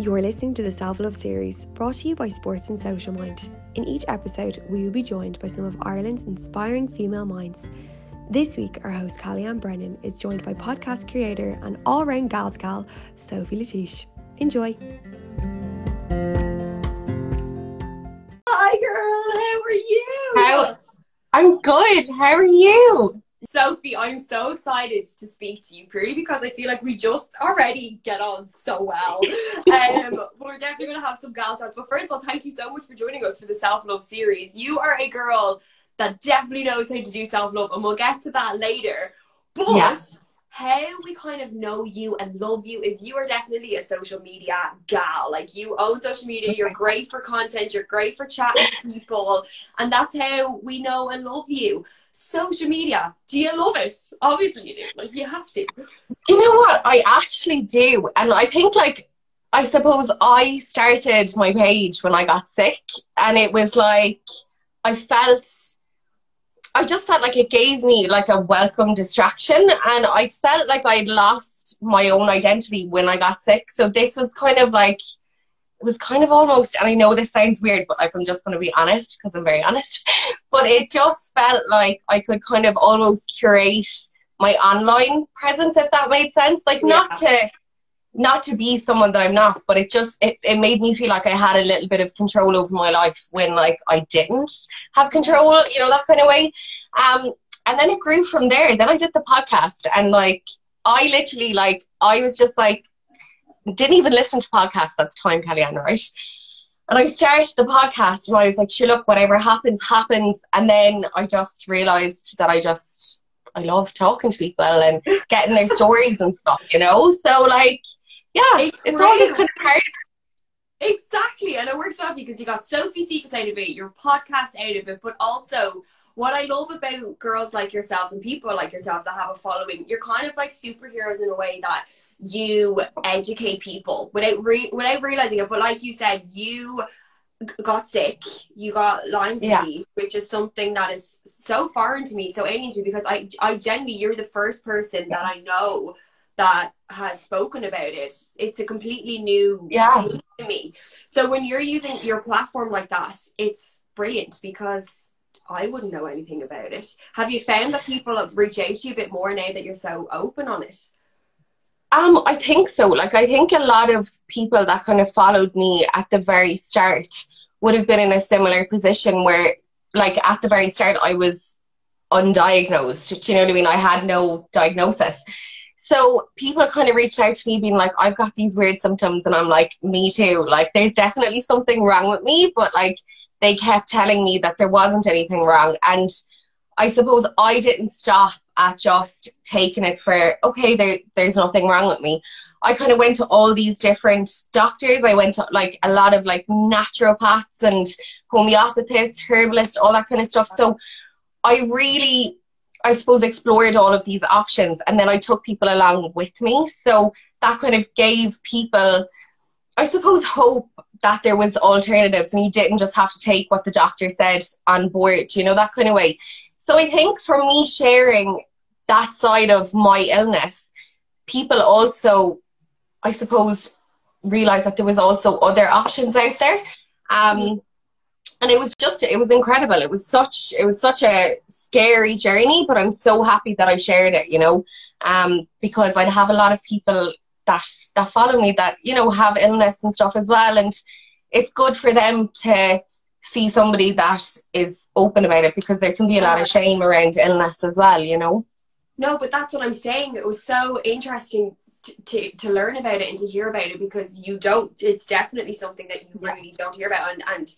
You're listening to the Self Love series brought to you by Sports and Social Mind. In each episode, we will be joined by some of Ireland's inspiring female minds. This week, our host Callie Brennan is joined by podcast creator and all round gals gal, Sophie La Touche. Enjoy. Hi, girl. How are you? How? I'm good. How are you? Sophie, I'm so excited to speak to you purely because I feel like we just already get on so well. um, we're definitely going to have some gal chats. But first of all, thank you so much for joining us for the self love series. You are a girl that definitely knows how to do self love, and we'll get to that later. But yes. how we kind of know you and love you is you are definitely a social media gal. Like you own social media, you're great for content, you're great for chatting to people, and that's how we know and love you social media. Do you love it? Obviously you do. Like you have to. Do you know what? I actually do. And I think like I suppose I started my page when I got sick and it was like I felt I just felt like it gave me like a welcome distraction and I felt like I'd lost my own identity when I got sick. So this was kind of like it was kind of almost, and I know this sounds weird, but like I'm just going to be honest because I'm very honest. But it just felt like I could kind of almost curate my online presence, if that made sense. Like yeah. not to not to be someone that I'm not, but it just it, it made me feel like I had a little bit of control over my life when like I didn't have control, you know, that kind of way. Um, and then it grew from there. Then I did the podcast, and like I literally like I was just like didn't even listen to podcasts at the time, CallyAnn, right? And I started the podcast and I was like, sure, look, whatever happens, happens. And then I just realized that I just, I love talking to people and getting their stories and stuff, you know? So, like, yeah, it's, it's all just kind of part Exactly. And it works well because you got Sophie Secrets out of it, your podcast out of it, but also what I love about girls like yourselves and people like yourselves that have a following, you're kind of like superheroes in a way that you educate people without re- without realizing it. But like you said, you got sick, you got Lyme disease, yeah. which is something that is so foreign to me, so alien to me because I, I genuinely, you're the first person yeah. that I know that has spoken about it. It's a completely new yeah. to me. So when you're using your platform like that, it's brilliant because I wouldn't know anything about it. Have you found that people reach out to you a bit more now that you're so open on it? Um, I think so. Like, I think a lot of people that kind of followed me at the very start would have been in a similar position where, like, at the very start, I was undiagnosed. Do you know what I mean? I had no diagnosis. So people kind of reached out to me being like, I've got these weird symptoms. And I'm like, me too. Like, there's definitely something wrong with me. But, like, they kept telling me that there wasn't anything wrong. And I suppose I didn't stop at just taking it for okay there, there's nothing wrong with me. I kind of went to all these different doctors. I went to like a lot of like naturopaths and homeopathists herbalists all that kind of stuff. So i really i suppose explored all of these options and then i took people along with me. So that kind of gave people i suppose hope that there was alternatives and you didn't just have to take what the doctor said on board you know that kind of way so I think for me sharing that side of my illness, people also, I suppose, realized that there was also other options out there. Um, and it was just it was incredible. It was such it was such a scary journey but i'm so happy that i shared it you know? Um, because i'd have a lot of people that that follow me that you know have illness and stuff as well. And it's good for them to see somebody that is open about it because there can be a lot of shame around illness as well, you know. No, but that's what I'm saying. It was so interesting to, to, to learn about it and to hear about it because you don't, it's definitely something that you really don't hear about. And, and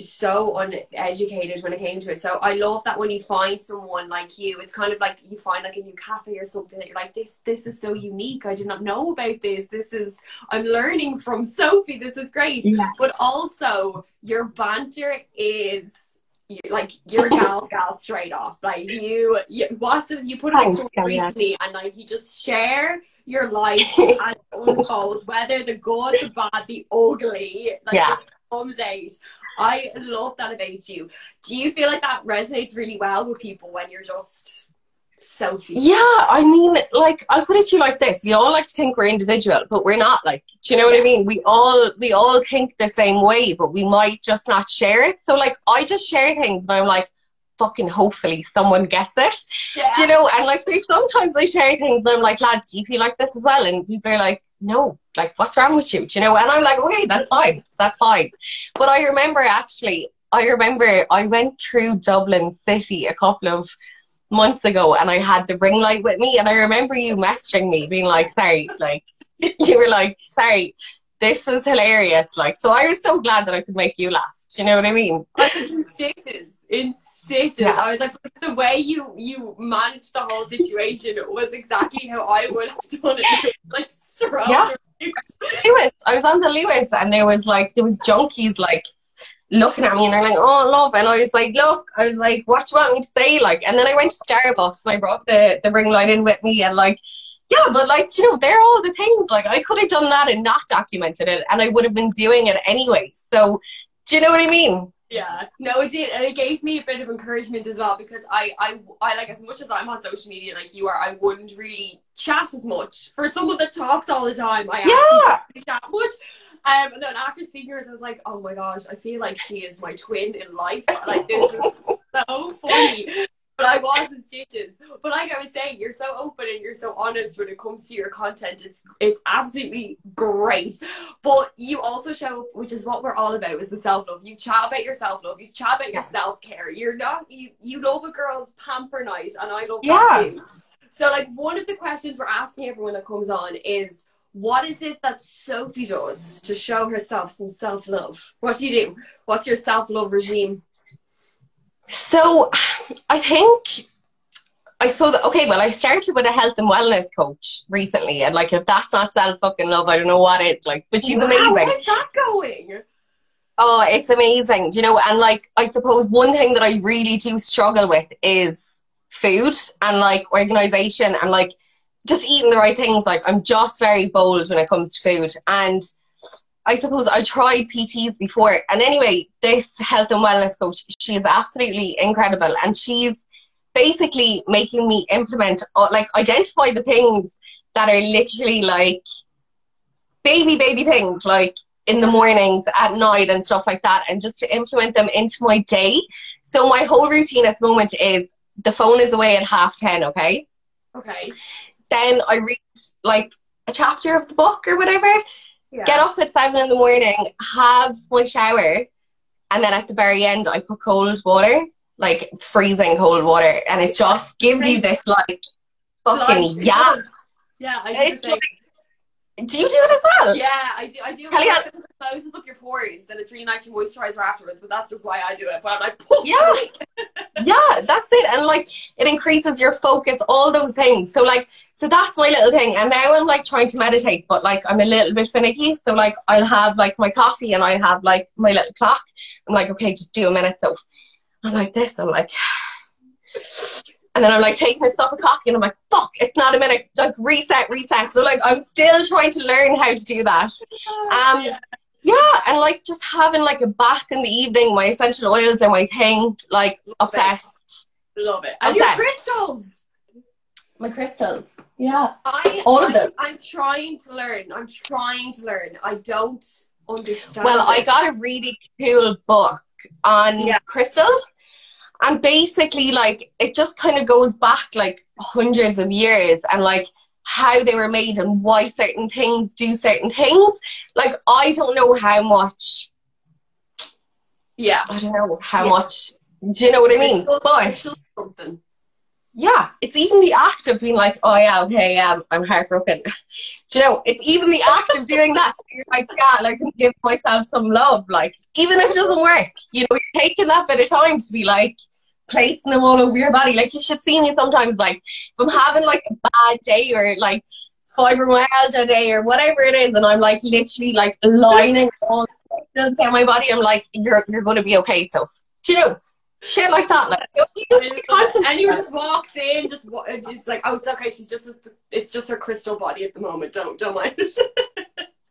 so uneducated when it came to it. So I love that when you find someone like you, it's kind of like you find like a new cafe or something that you're like, this this is so unique. I did not know about this. This is I'm learning from Sophie. This is great. Yeah. But also your banter is like your gal gal straight off. Like you, you what's you put a oh, story recently and like you just share your life as it unfolds, whether the good, the bad, the ugly, like yeah. just comes out. I love that about you. Do you feel like that resonates really well with people when you're just Sophie. Yeah, I mean, like I'll put it to you like this: we all like to think we're individual, but we're not. Like, do you know what I mean? We all we all think the same way, but we might just not share it. So, like, I just share things, and I'm like, fucking, hopefully, someone gets it. Yeah. Do you know? And like, there's sometimes I share things, and I'm like, lads, do you feel like this as well? And people are like, no, like, what's wrong with you? Do you know? And I'm like, okay, that's fine, that's fine. But I remember actually, I remember I went through Dublin City a couple of months ago and I had the ring light with me and I remember you messaging me being like, sorry, like you were like, sorry, this was hilarious. Like so I was so glad that I could make you laugh. Do you know what I mean? In stitches. In Yeah. I was like the way you you managed the whole situation was exactly how I would have done it. Like strong. Yeah. Luas, I was on the Luas and there was like there was junkies like looking at me and they're like, Oh love and I was like, Look, I was like, What do you want me to say? Like and then I went to Starbucks and I brought the, the ring light in with me and like yeah, but like, you know, they're all the things. Like I could have done that and not documented it and I would have been doing it anyway. So do you know what I mean? Yeah, no, it did, and it gave me a bit of encouragement as well because I, I, I like as much as I'm on social media like you are, I wouldn't really chat as much. For someone that talks all the time, I Yeah. actually don't chat much. Um, and then after seeing hers, I was like, oh my gosh, I feel like she is my twin in life. Like this is so funny. But I was in stitches. But like I was saying, you're so open and you're so honest when it comes to your content. It's it's absolutely great. But you also show, which is what we're all about, is the self love. You chat about your self love. You chat about your self care. You're not you you love a girl's pamper night, and I love Yeah. that too. So like one of the questions we're asking everyone that comes on is. What is it that Sophie does to show herself some self love? What do you do? What's your self love regime? So I think I suppose okay, well I started with a health and wellness coach recently and like if that's not self fucking love, I don't know what it's like. But she's Wow, amazing. Where's that going? Oh, it's amazing. Do you know, and like I suppose one thing that I really do struggle with is food and like organization and like just eating the right things. Like I'm just very bold when it comes to food. And I suppose I tried PTs before. And anyway, this health and wellness coach, she is absolutely incredible. And she's basically making me implement, uh, like identify the things that are literally like baby, baby things, like in the mornings, at night, and stuff like that, and just to implement them into my day. So my whole routine at the moment is the phone is away at half ten, okay? Okay. Then I read like a chapter of the book or whatever. Yeah. Get up at seven in the morning, have my shower, and then at the very end I put cold water, like freezing cold water, and it just gives you this like fucking Like, yeah. Yeah, I do the. Do you do it as well? Yeah, I do. I do. Kelly, It closes up your pores, and it's really nice to moisturizer afterwards. But that's just why I do it. But I'm like, poof, Yeah. yeah, that's it. And like it increases your focus, all those things. So like so that's my little thing. And now I'm like trying to meditate, but like I'm a little bit finicky. So like I'll have like my coffee and I'll have like my little clock. I'm like, okay, just do a minute. So I'm like this, I'm like and then I'm like taking a cup of coffee and I'm like, fuck, it's not a minute. Like reset, reset. So like I'm still trying to learn how to do that. Um Yeah. Yeah, and like just having like a bath in the evening, my essential oils are my thing, like obsessed. love it. And your crystals. My crystals. Yeah. I, All of them. I'm trying to learn. I'm trying to learn. I don't understand. Well, I got a really cool book on Yeah. crystals. And basically, like, it just kind of goes back like hundreds of years and like how they were made and why certain things do certain things. Like, I don't know how much, Yeah. I don't know how Yeah. much, do you know what I mean? It does- But. yeah, it's even the act of being like, oh yeah, okay, um, I'm heartbroken. Do you know, it's even the act of doing that. You're like, yeah, like, I can give myself some love. Like, even if it doesn't work, you know, you're taking that bit of time to be like, placing them all over your body. Like, you should see me sometimes, like, if I'm having like a bad day or like fibromyalgia day or whatever it is, and I'm like literally like lining all down my body, I'm like, you're, you're going to be okay, so, do you know? Shit like that, like you just be conscious And you just walks in, just just like, oh, it's okay. She's just, it's just her crystal body at the moment. Don't, don't mind.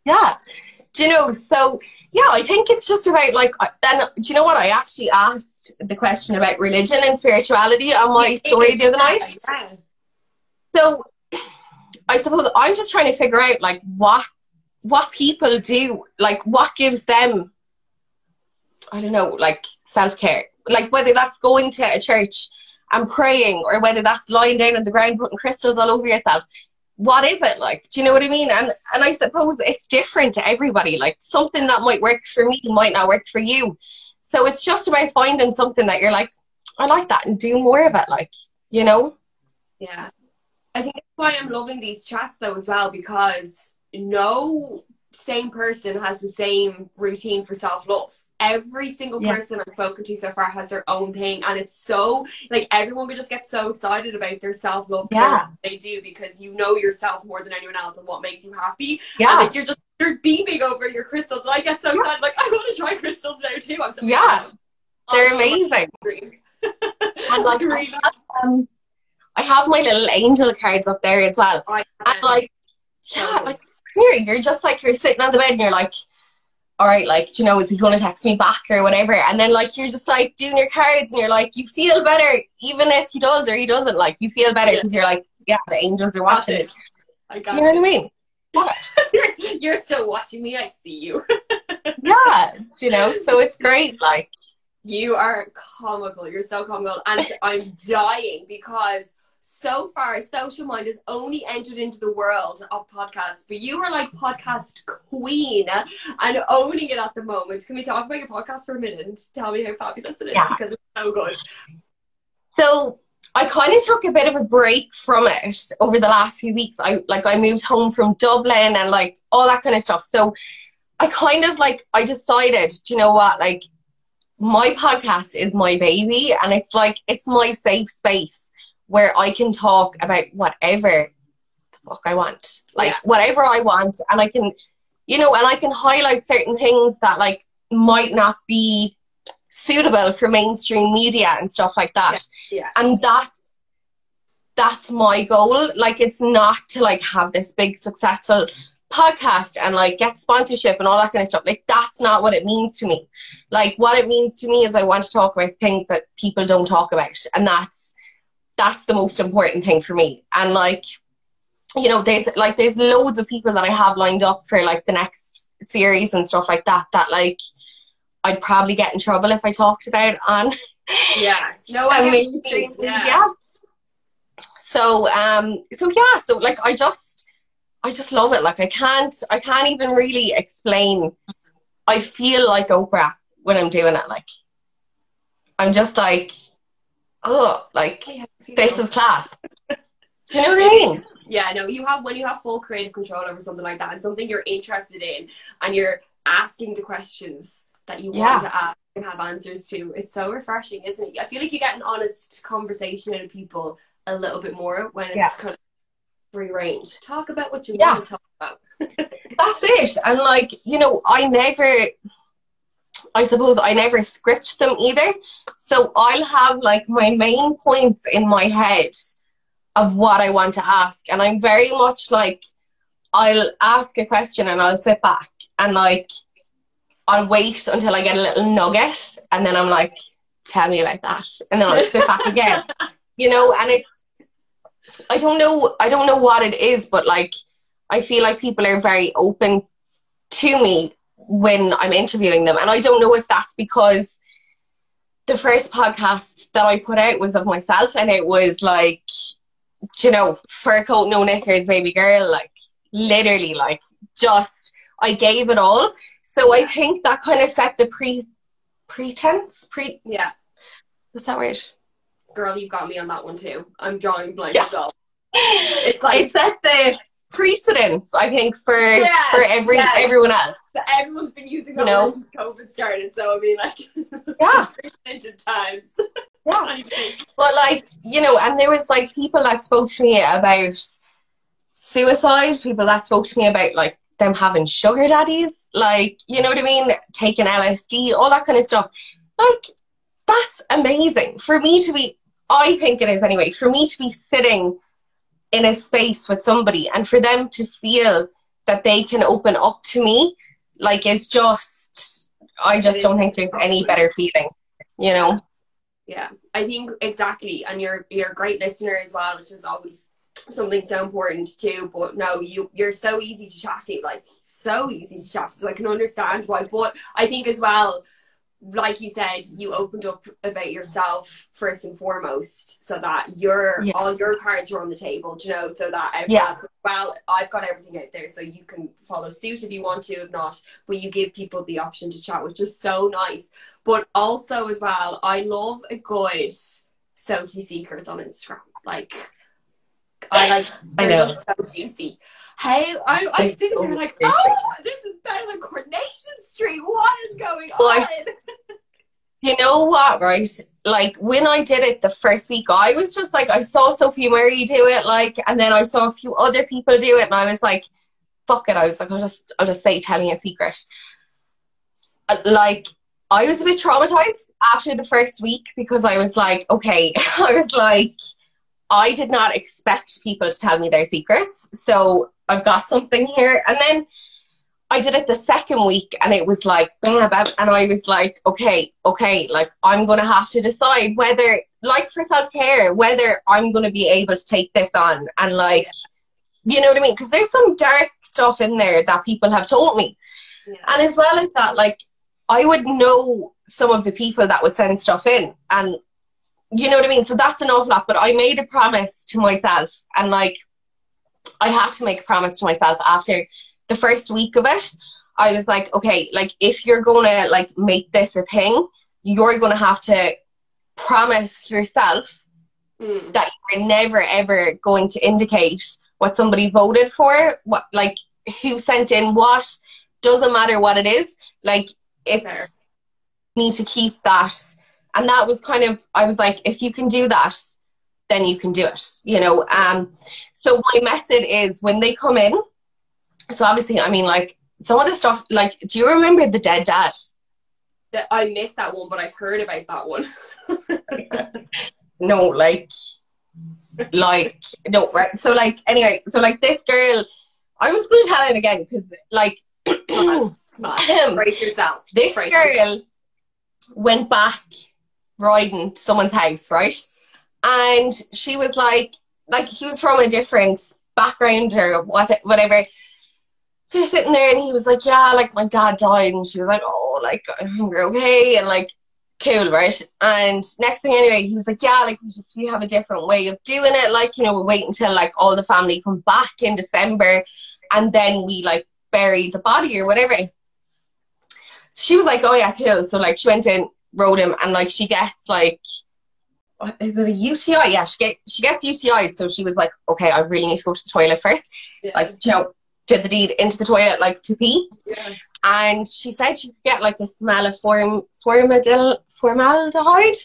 Yeah. Do you know? So yeah, I think it's just about like. Then do you know what? I actually asked the question about religion and spirituality on my story the other night. Yeah. So I suppose I'm just trying to figure out like what what people do, like what gives them I don't know, like self care. Like whether that's going to a church and praying or whether that's lying down on the ground putting crystals all over yourself. What is it like? Do you know what I mean? And and I suppose it's different to everybody. Like something that might work for me might not work for you. So it's just about finding something that you're like, I like that and do more of it, like, you know? Yeah. I think that's why I'm loving these chats though as well, because no same person has the same routine for self love. Every single Yeah. person I've spoken to so far has their own thing, and it's so like everyone would just get so excited about their self love. Yeah. they do because you know yourself more than anyone else and what makes you happy. And Yeah. like you're just you're beaming over your crystals, and I get so excited. Like I want to try crystals now too. I'm so Yeah. They're I'm amazing. And like I have, um, I have my little angel cards up there as well. I And like yeah, like here, you're just like you're sitting on the bed and you're like, all right, like, do you know, is he gonna text me back or whatever? And then like you're just like doing your cards and you're like, you feel better even if he does or he doesn't. Like you feel better Yeah. because you're like, yeah, the angels are watching it. I You got know what I mean? What? you're, you're still watching me. I see you. yeah, you know, so it's great. Like, You are comical. You're so comical. And I'm dying because so far Social Mind has only entered into the world of podcasts, but you are like podcast queen and owning it at the moment. Can we talk about your podcast for a minute and tell me how fabulous it is? Yeah. Because it's so good. So I kind of took a bit of a break from it over the last few weeks. I like I moved home from Dublin and like all that kind of stuff. So I kind of like I decided, do you know what? Like my podcast is my baby and it's like it's my safe space where I can talk about whatever the fuck I want. Like Yeah. whatever I want. And I can you know, and I can highlight certain things that like might not be suitable for mainstream media and stuff like that. Yeah. and that's that's my goal. Like it's not to like have this big successful podcast and like get sponsorship and all that kind of stuff. Like that's not what it means to me. Like what it means to me is i want to talk about things that people don't talk about. And that's that's the most important thing for me and like you know there's like there's loads of people that i have lined up for like the next series and stuff like that that like i'd probably get in trouble if i talked about on Yeah. No, I mainstream mean. media. So um so yeah, so like I just I just love it. Like I can't I can't even really explain. I feel like Oprah when I'm doing it. Like I'm just like oh like face of class. Do you know what I mean? Yeah, no, you have when you have full creative control over something like that and something you're interested in and you're asking the questions that you Yeah. want to ask and have answers to. It's so refreshing, isn't it? I feel like you get an honest conversation out of people a little bit more when it's Yeah. kind of free range. Talk about what you Yeah. want to talk about. That's it. And like, you know, I never I suppose I never script them either. So I'll have like my main points in my head of what I want to ask. And I'm very much like I'll ask a question and I'll sit back and like I'll wait until I get a little nugget and then I'm like, tell me about that. And then I'll sit back again. You know, and it's I don't know I don't know what it is, but like I feel like people are very open to me when I'm interviewing them. And I don't know if that's because the first podcast that I put out was of myself and it was like, you know, fur coat, no knickers, baby girl, like literally like just I gave it all. So I think that kind of set the pre pretense pre Yeah. what's that word? Girl, you've got me on that one too. I'm drawing blank Yeah. It's like it set the precedence, I think, for Yes, for every yes. everyone else. everyone's been using that You know? since COVID started, so I mean like Yeah. unprecedented times. Yeah. But like, you know, and there was like people that spoke to me about suicide, people that spoke to me about like them having sugar daddies, like, you know what I mean? Taking LSD, all that kind of stuff. Like, that's amazing. For me to be I think it is anyway, for me to be sitting in a space with somebody and for them to feel that they can open up to me, like it's just I just don't think there's any better feeling. You know? Yeah, I think exactly, and you're you're a great listener as well, which is always something so important too. But no, you you're so easy to chat to, like so easy to chat to. So I can understand why. But I think as well, like you said, you opened up about yourself first and foremost, so that your Yeah. all your cards were on the table, you know, so that everyone Yeah. else well, I've got everything out there, so you can follow suit if you want to, if not, but you give people the option to chat, which is so nice. But also as well, I love a good Sophie secrets on Instagram. Like I like I know. just so juicy. Hey, I, I'm sitting there like, oh, this is better than Coronation Street. What is going Well, on? I- You know what, right? Like when I did it the first week, I was just like, I saw Sophie Murray do it, like, and then I saw a few other people do it, and I was like, fuck it. I was like, I'll just, I'll just say, tell me a secret. Uh, Like, I was a bit traumatized after the first week because I was like, okay, I was like, I did not expect people to tell me their secrets, so I've got something here, and then. I did it the second week and it was like bam, bam, and I was like, okay, okay, like I'm gonna have to decide whether, like for self care, whether I'm gonna be able to take this on and like, you know what I mean? Because there's some dark stuff in there that people have told me, Yeah. and as well as that, like I would know some of the people that would send stuff in, and you know what I mean. So that's an awful lot. But I made a promise to myself, and like I had to make a promise to myself after the first week of it. I was like, okay, like if you're gonna like make this a thing, you're gonna have to promise yourself Mm. that you're never ever going to indicate what somebody voted for, what like who sent in what. Doesn't matter what it is. Like it's Fair. need to keep that. And that was kind of I was like, if you can do that, then you can do it. You know. Um. So my method is when they come in. So obviously, I mean, like some of the stuff. Like, do you remember the dead dad? That- I missed that one, but I heard about that one. no, like, like, no, right. So, like, anyway, so, like, this girl, I was going to tell it again because, like, brace yourself. this Brace yourself. girl went back riding to someone's house, right? And she was like, like, he was from a different background or what, whatever. So sitting there and he was like, yeah, like, my dad died. And she was like, oh, like, we're okay. And, like, cool, right? And next thing anyway, he was like, yeah, like we just we have a different way of doing it. Like, you know, we wait until like all the family come back in December and then we like bury the body or whatever. So she was like, Oh yeah, cool. So like she went in, rode him and like she gets like is it a UTI? Yeah, she get she gets UTI. So she was like, Okay, I really need to go to the toilet first. Yeah. Like, you know, did the deed into the toilet like to pee Yeah. and she said she could get like the smell of form formadil formaldehyde,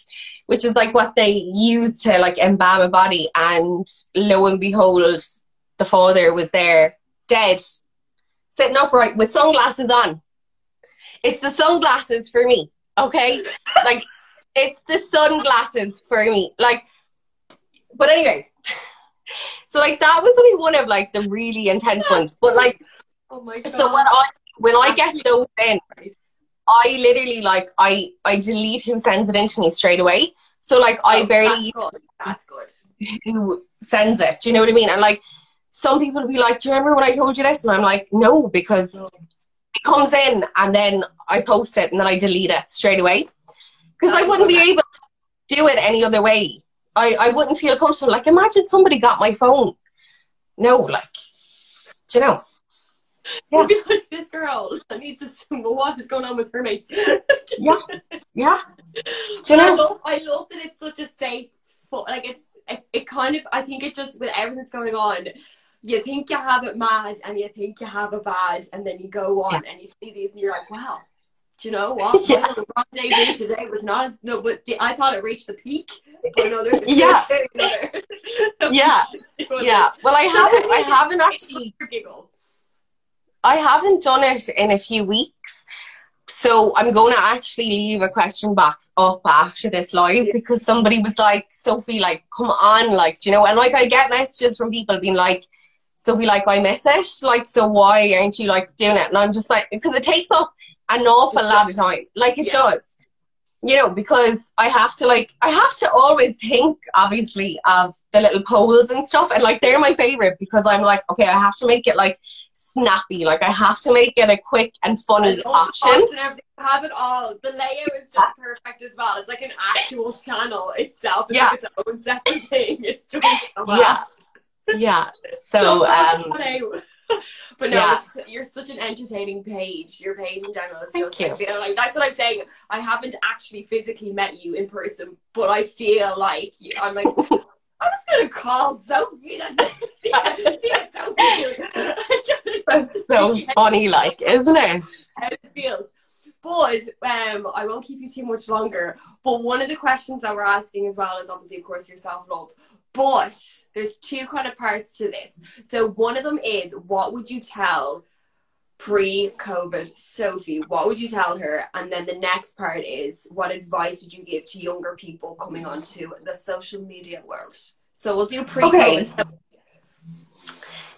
which is like what they use to like embalm a body. And lo and behold, the father was there, dead, sitting upright with sunglasses on. It's the sunglasses for me, okay? like it's the sunglasses for me, like. But anyway, so like that was only one of like the really intense ones, but like Oh my god. so when I when I get those in, I literally like I I delete who sends it into me straight away. So like I Oh, barely That's good. That's good. who sends it. Do you know what I mean? And like some people will be like, "Do you remember when I told you this?" And I'm like, "No," because No. it comes in and then I post it and then I delete it straight away because I wouldn't be able to do it any other way. I I wouldn't feel comfortable. Like imagine somebody got my phone. No, like, do you know? Yeah. Be like this girl needs to what is going on with her mates. Yeah, yeah. Do you But I know? love, I love that it's such a safe, like it's, it, it kind of, I think it just with everything that's going on, you think you have it mad and you think you have it bad, and then you go on and you see these and you're like, wow. Do you know what? Yeah. Well, the wrong day day today was not as no, but the, I thought it reached the peak. But no, there's Yeah. Yeah, yeah. Well, I haven't. I haven't actually. I haven't done it in a few weeks. So I'm going to actually leave a question box up after this live because somebody was like, Sophie, like, come on, like, do you know, and like I get messages from people being like, Sophie, like, I miss it. Like, so why aren't you like doing it? And I'm just like, because it takes up an awful lot of time. Like, it Yeah. does. you know, because I have to like I have to always think obviously of the little polls and stuff and like they're my favorite because I'm like, okay, I have to make it like snappy. Like I have to make it a quick and funny option. And have it all. The layout is just perfect as well. It's like an actual channel itself. It's Yeah. like its own separate thing. It's doing so well. Yeah. Yeah. So um but no, Yeah. it's, you're such an entertaining page. Your page in general is Thank just. you. I feel like that's what I'm saying. I haven't actually physically met you in person, but I feel like you, I'm like. I'm just gonna call Sophie. That's see, see Sophie that's so funny, like, isn't it? how it feels. But um, I won't keep you too much longer. But one of the questions that we're asking as well is obviously, of course, your self love. But there's two kind of parts to this. So one of them is, what would you tell pre-COVID Sophie? What would you tell her? And then the next part is, what advice would you give to younger people coming onto the social media world? So we'll do pre-COVID. Okay.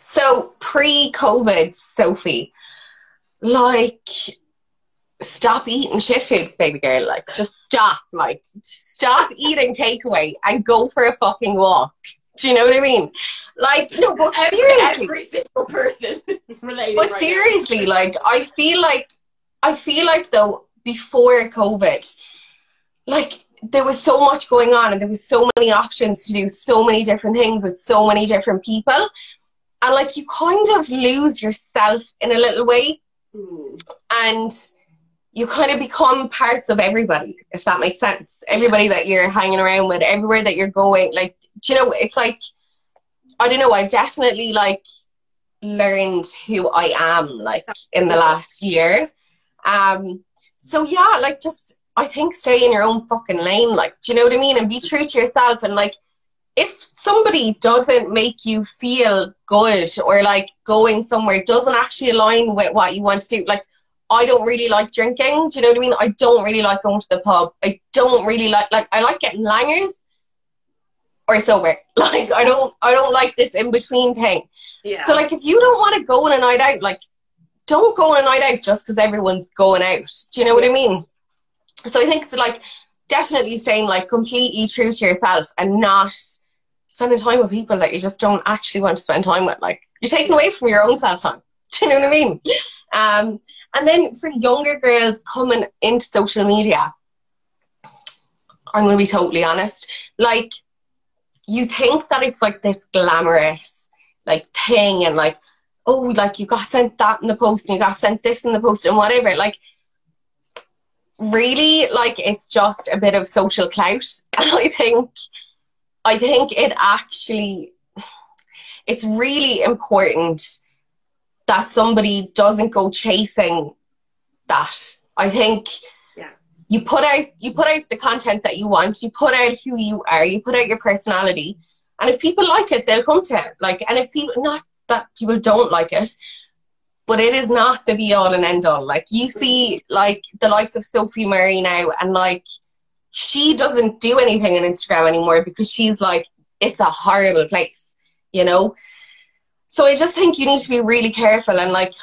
So So pre-COVID, Sophie, like stop eating shit food, baby girl. Like just stop. Like stop eating takeaway and go for a fucking walk. Do you know what I mean? Like no, but every, seriously, every single person related. but right now. seriously, like I feel like I feel like though before COVID, like there was so much going on and there was so many options to do so many different things with so many different people. And like you kind of lose yourself in a little way Hmm. and you kind of become parts of everybody, if that makes sense. Everybody that you're hanging around with, everywhere that you're going, like do you know, it's like I don't know, I've definitely like learned who I am like in the last year. Um so yeah, like just I think stay in your own fucking lane, like do you know what I mean? And be true to yourself and like if somebody doesn't make you feel good or like going somewhere doesn't actually align with what you want to do, like I don't really like drinking. Do you know what I mean? I don't really like going to the pub. I don't really like like I like getting langers or sober. Like I don't I don't like this in between thing. Yeah. So like if you don't want to go on a night out, like don't go on a night out just because everyone's going out. Do you know what I mean? So I think it's like definitely staying like completely true to yourself and not spending time with people that you just don't actually want to spend time with. Like you're taking away from your own self time. Do you know what I mean? Um, and then for younger girls coming into social media, I'm going to be totally honest. Like, you think that it's like this glamorous, like, thing, and like, oh, like you got sent that in the post, and you got sent this in the post, and whatever. Like, really, like, it's just a bit of social clout. And I think, I think it actually, it's really important that somebody doesn't go chasing that. I think Yeah. you put out you put out the content that you want, you put out who you are, you put out your personality, and if people like it, they'll come to it. Like, and if people not that people don't like it, but it is not the be all and end all. Like you see, like the likes of Sophie Murray now, and like she doesn't do anything on Instagram anymore because she's like, it's a horrible place, you know. So I just think you need to be really careful and like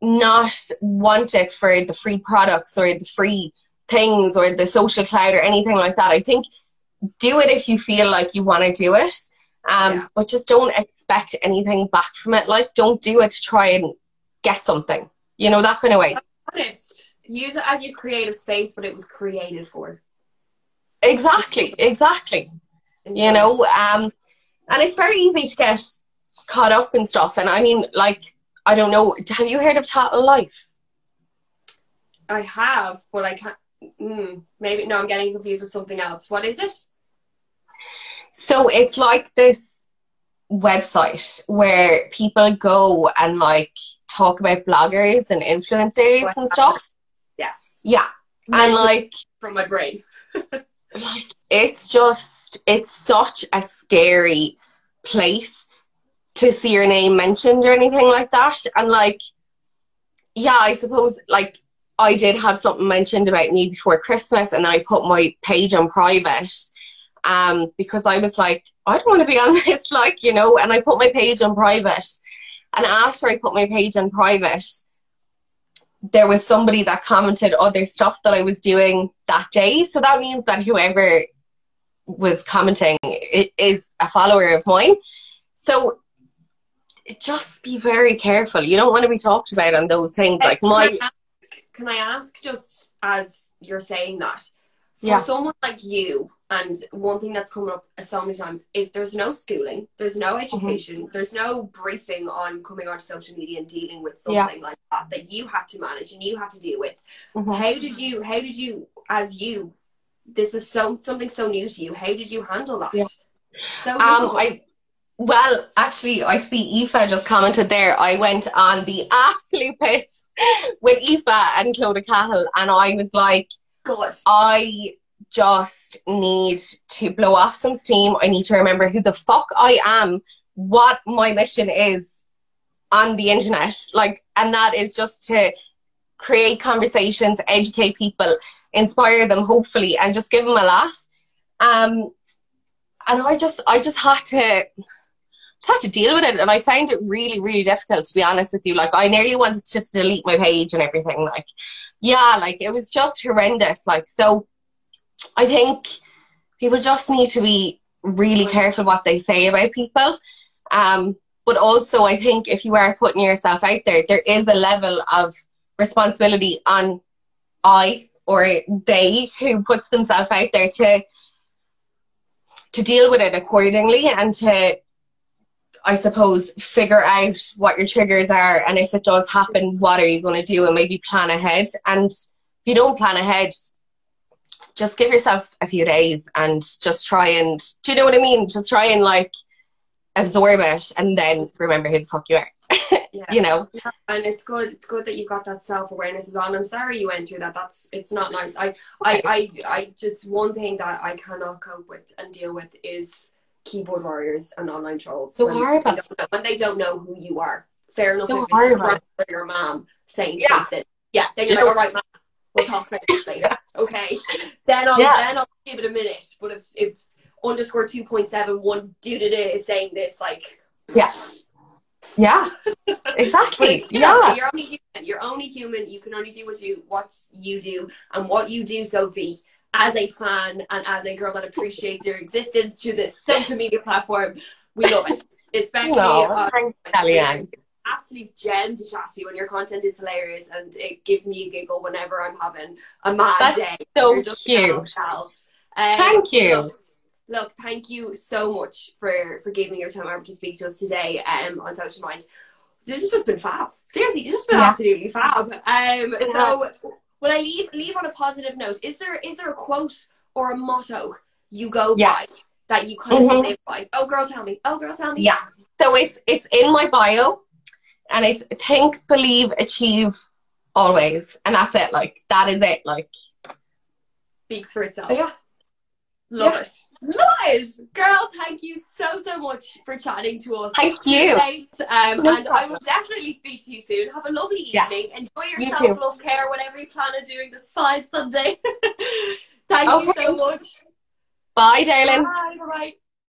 not want it for the free products or the free things or the social clout or anything like that. I think do it if you feel like you want to do it, um, Yeah. but just don't expect anything back from it. Like, don't do it to try and get something, you know, that kind of way. honest. Use it as your creative space, what it was created for. Exactly, exactly. You know, um, and it's very easy to get caught up in stuff. And I mean, like, I don't know, have you heard of Tattle Life? I have, but I can't. Mm, maybe no, I'm getting confused with something else. What is it? So it's like this website where people go and like talk about bloggers and influencers and stuff. Yes, Yeah. And Mention like from my brain. like it's just it's such a scary place to see your name mentioned or anything like that. And like yeah, I suppose like I did have something mentioned about me before Christmas and then I put my page on private. Um, because I was like, I don't want to be on this, like, you know, and I put my page on private. And after I put my page on private, there was somebody that commented other stuff that I was doing that day. So that means that whoever was commenting is a follower of mine. So just be very careful. You don't want to be talked about on those things. Like my. Can I ask, can I ask just as you're saying that, for Yeah. someone like you, and one thing that's coming up so many times is there's no schooling, there's no education, there's no briefing on coming onto social media and dealing with Yeah. something like that that you had to manage and you had to deal with. Mhm. How did you? How did you? As you, this is so something so new to you. How did you handle that? Yeah. So Um. I well, actually, I see Aoife just commented there. I went on the absolute piss with Aoife and Clodagh Cahill, and I was like, good. I just need to blow off some steam. I need to remember who the fuck I am, what my mission is on the internet, like, and that is just to create conversations, educate people, inspire them, hopefully, and just give them a laugh. Um, and I just, I just had to, just had to deal with it, and I found it really, really difficult to be honest with you. Like, I nearly wanted to just delete my page and everything. Like, yeah, like it was just horrendous. Like, so I think people just need to be really careful what they say about people. Um, but also, I think if you are putting yourself out there, there is a level of responsibility on I or they who puts themselves out there to to deal with it accordingly and to I suppose figure out what your triggers are and if it does happen, what are you going to do and maybe plan ahead. And if you don't plan ahead, just give yourself a few days and just try and do you know what I mean? Just try and like absorb it and then remember who the fuck you are. Yeah. You know? and it's good it's good that you've got that self-awareness as well and i'm sorry you went through that that's it's not nice i i i, I just one thing that i cannot cope with and deal with is keyboard warriors and online trolls So when, horrible. They don't know, when they don't know who you are fair enough So if it's your brother or your mom saying Yeah. something yeah then you're like all right mom we'll talk about this later okay then i'll Yeah. then i'll give it a minute but if if underscore 2.71 dude it is saying this like Yeah. Yeah. Exactly. it's, you know, Yeah. you're only human. You're only human. You can only do what you what you do and what you do, Sophie. As a fan and as a girl that appreciates your existence to this social media platform, we love it. Especially No, uh, CallyAnn. absolute gem to chat to, you and your content is hilarious, and it gives me a giggle whenever I'm having a mad That's day. so You're just cute. so. Um, Thank you. Look, look, thank you so much for for giving your time over to speak to us today um, on Social Mind. This has just been fab. Seriously, it's just been Yeah. absolutely fab. Um, It so, will I leave leave on a positive note? Is there is there a quote or a motto you go Yeah. by that you kind of Mhm. live by? Oh, girl, tell me. Oh, girl, tell me. Yeah. So it's it's in my bio and it's think, believe, achieve always. And that's it. Like that is it. Like Speaks for itself. so yeah. Love Yeah. it. Love it. Girl, thank you so, so much for chatting to us. Thank you. Um, No and I will definitely speak to you soon. Have a lovely Yeah. evening. Enjoy your You self love care, whatever you plan on doing this fine Sunday. thank you so much. Bye, darling. Bye. Bye.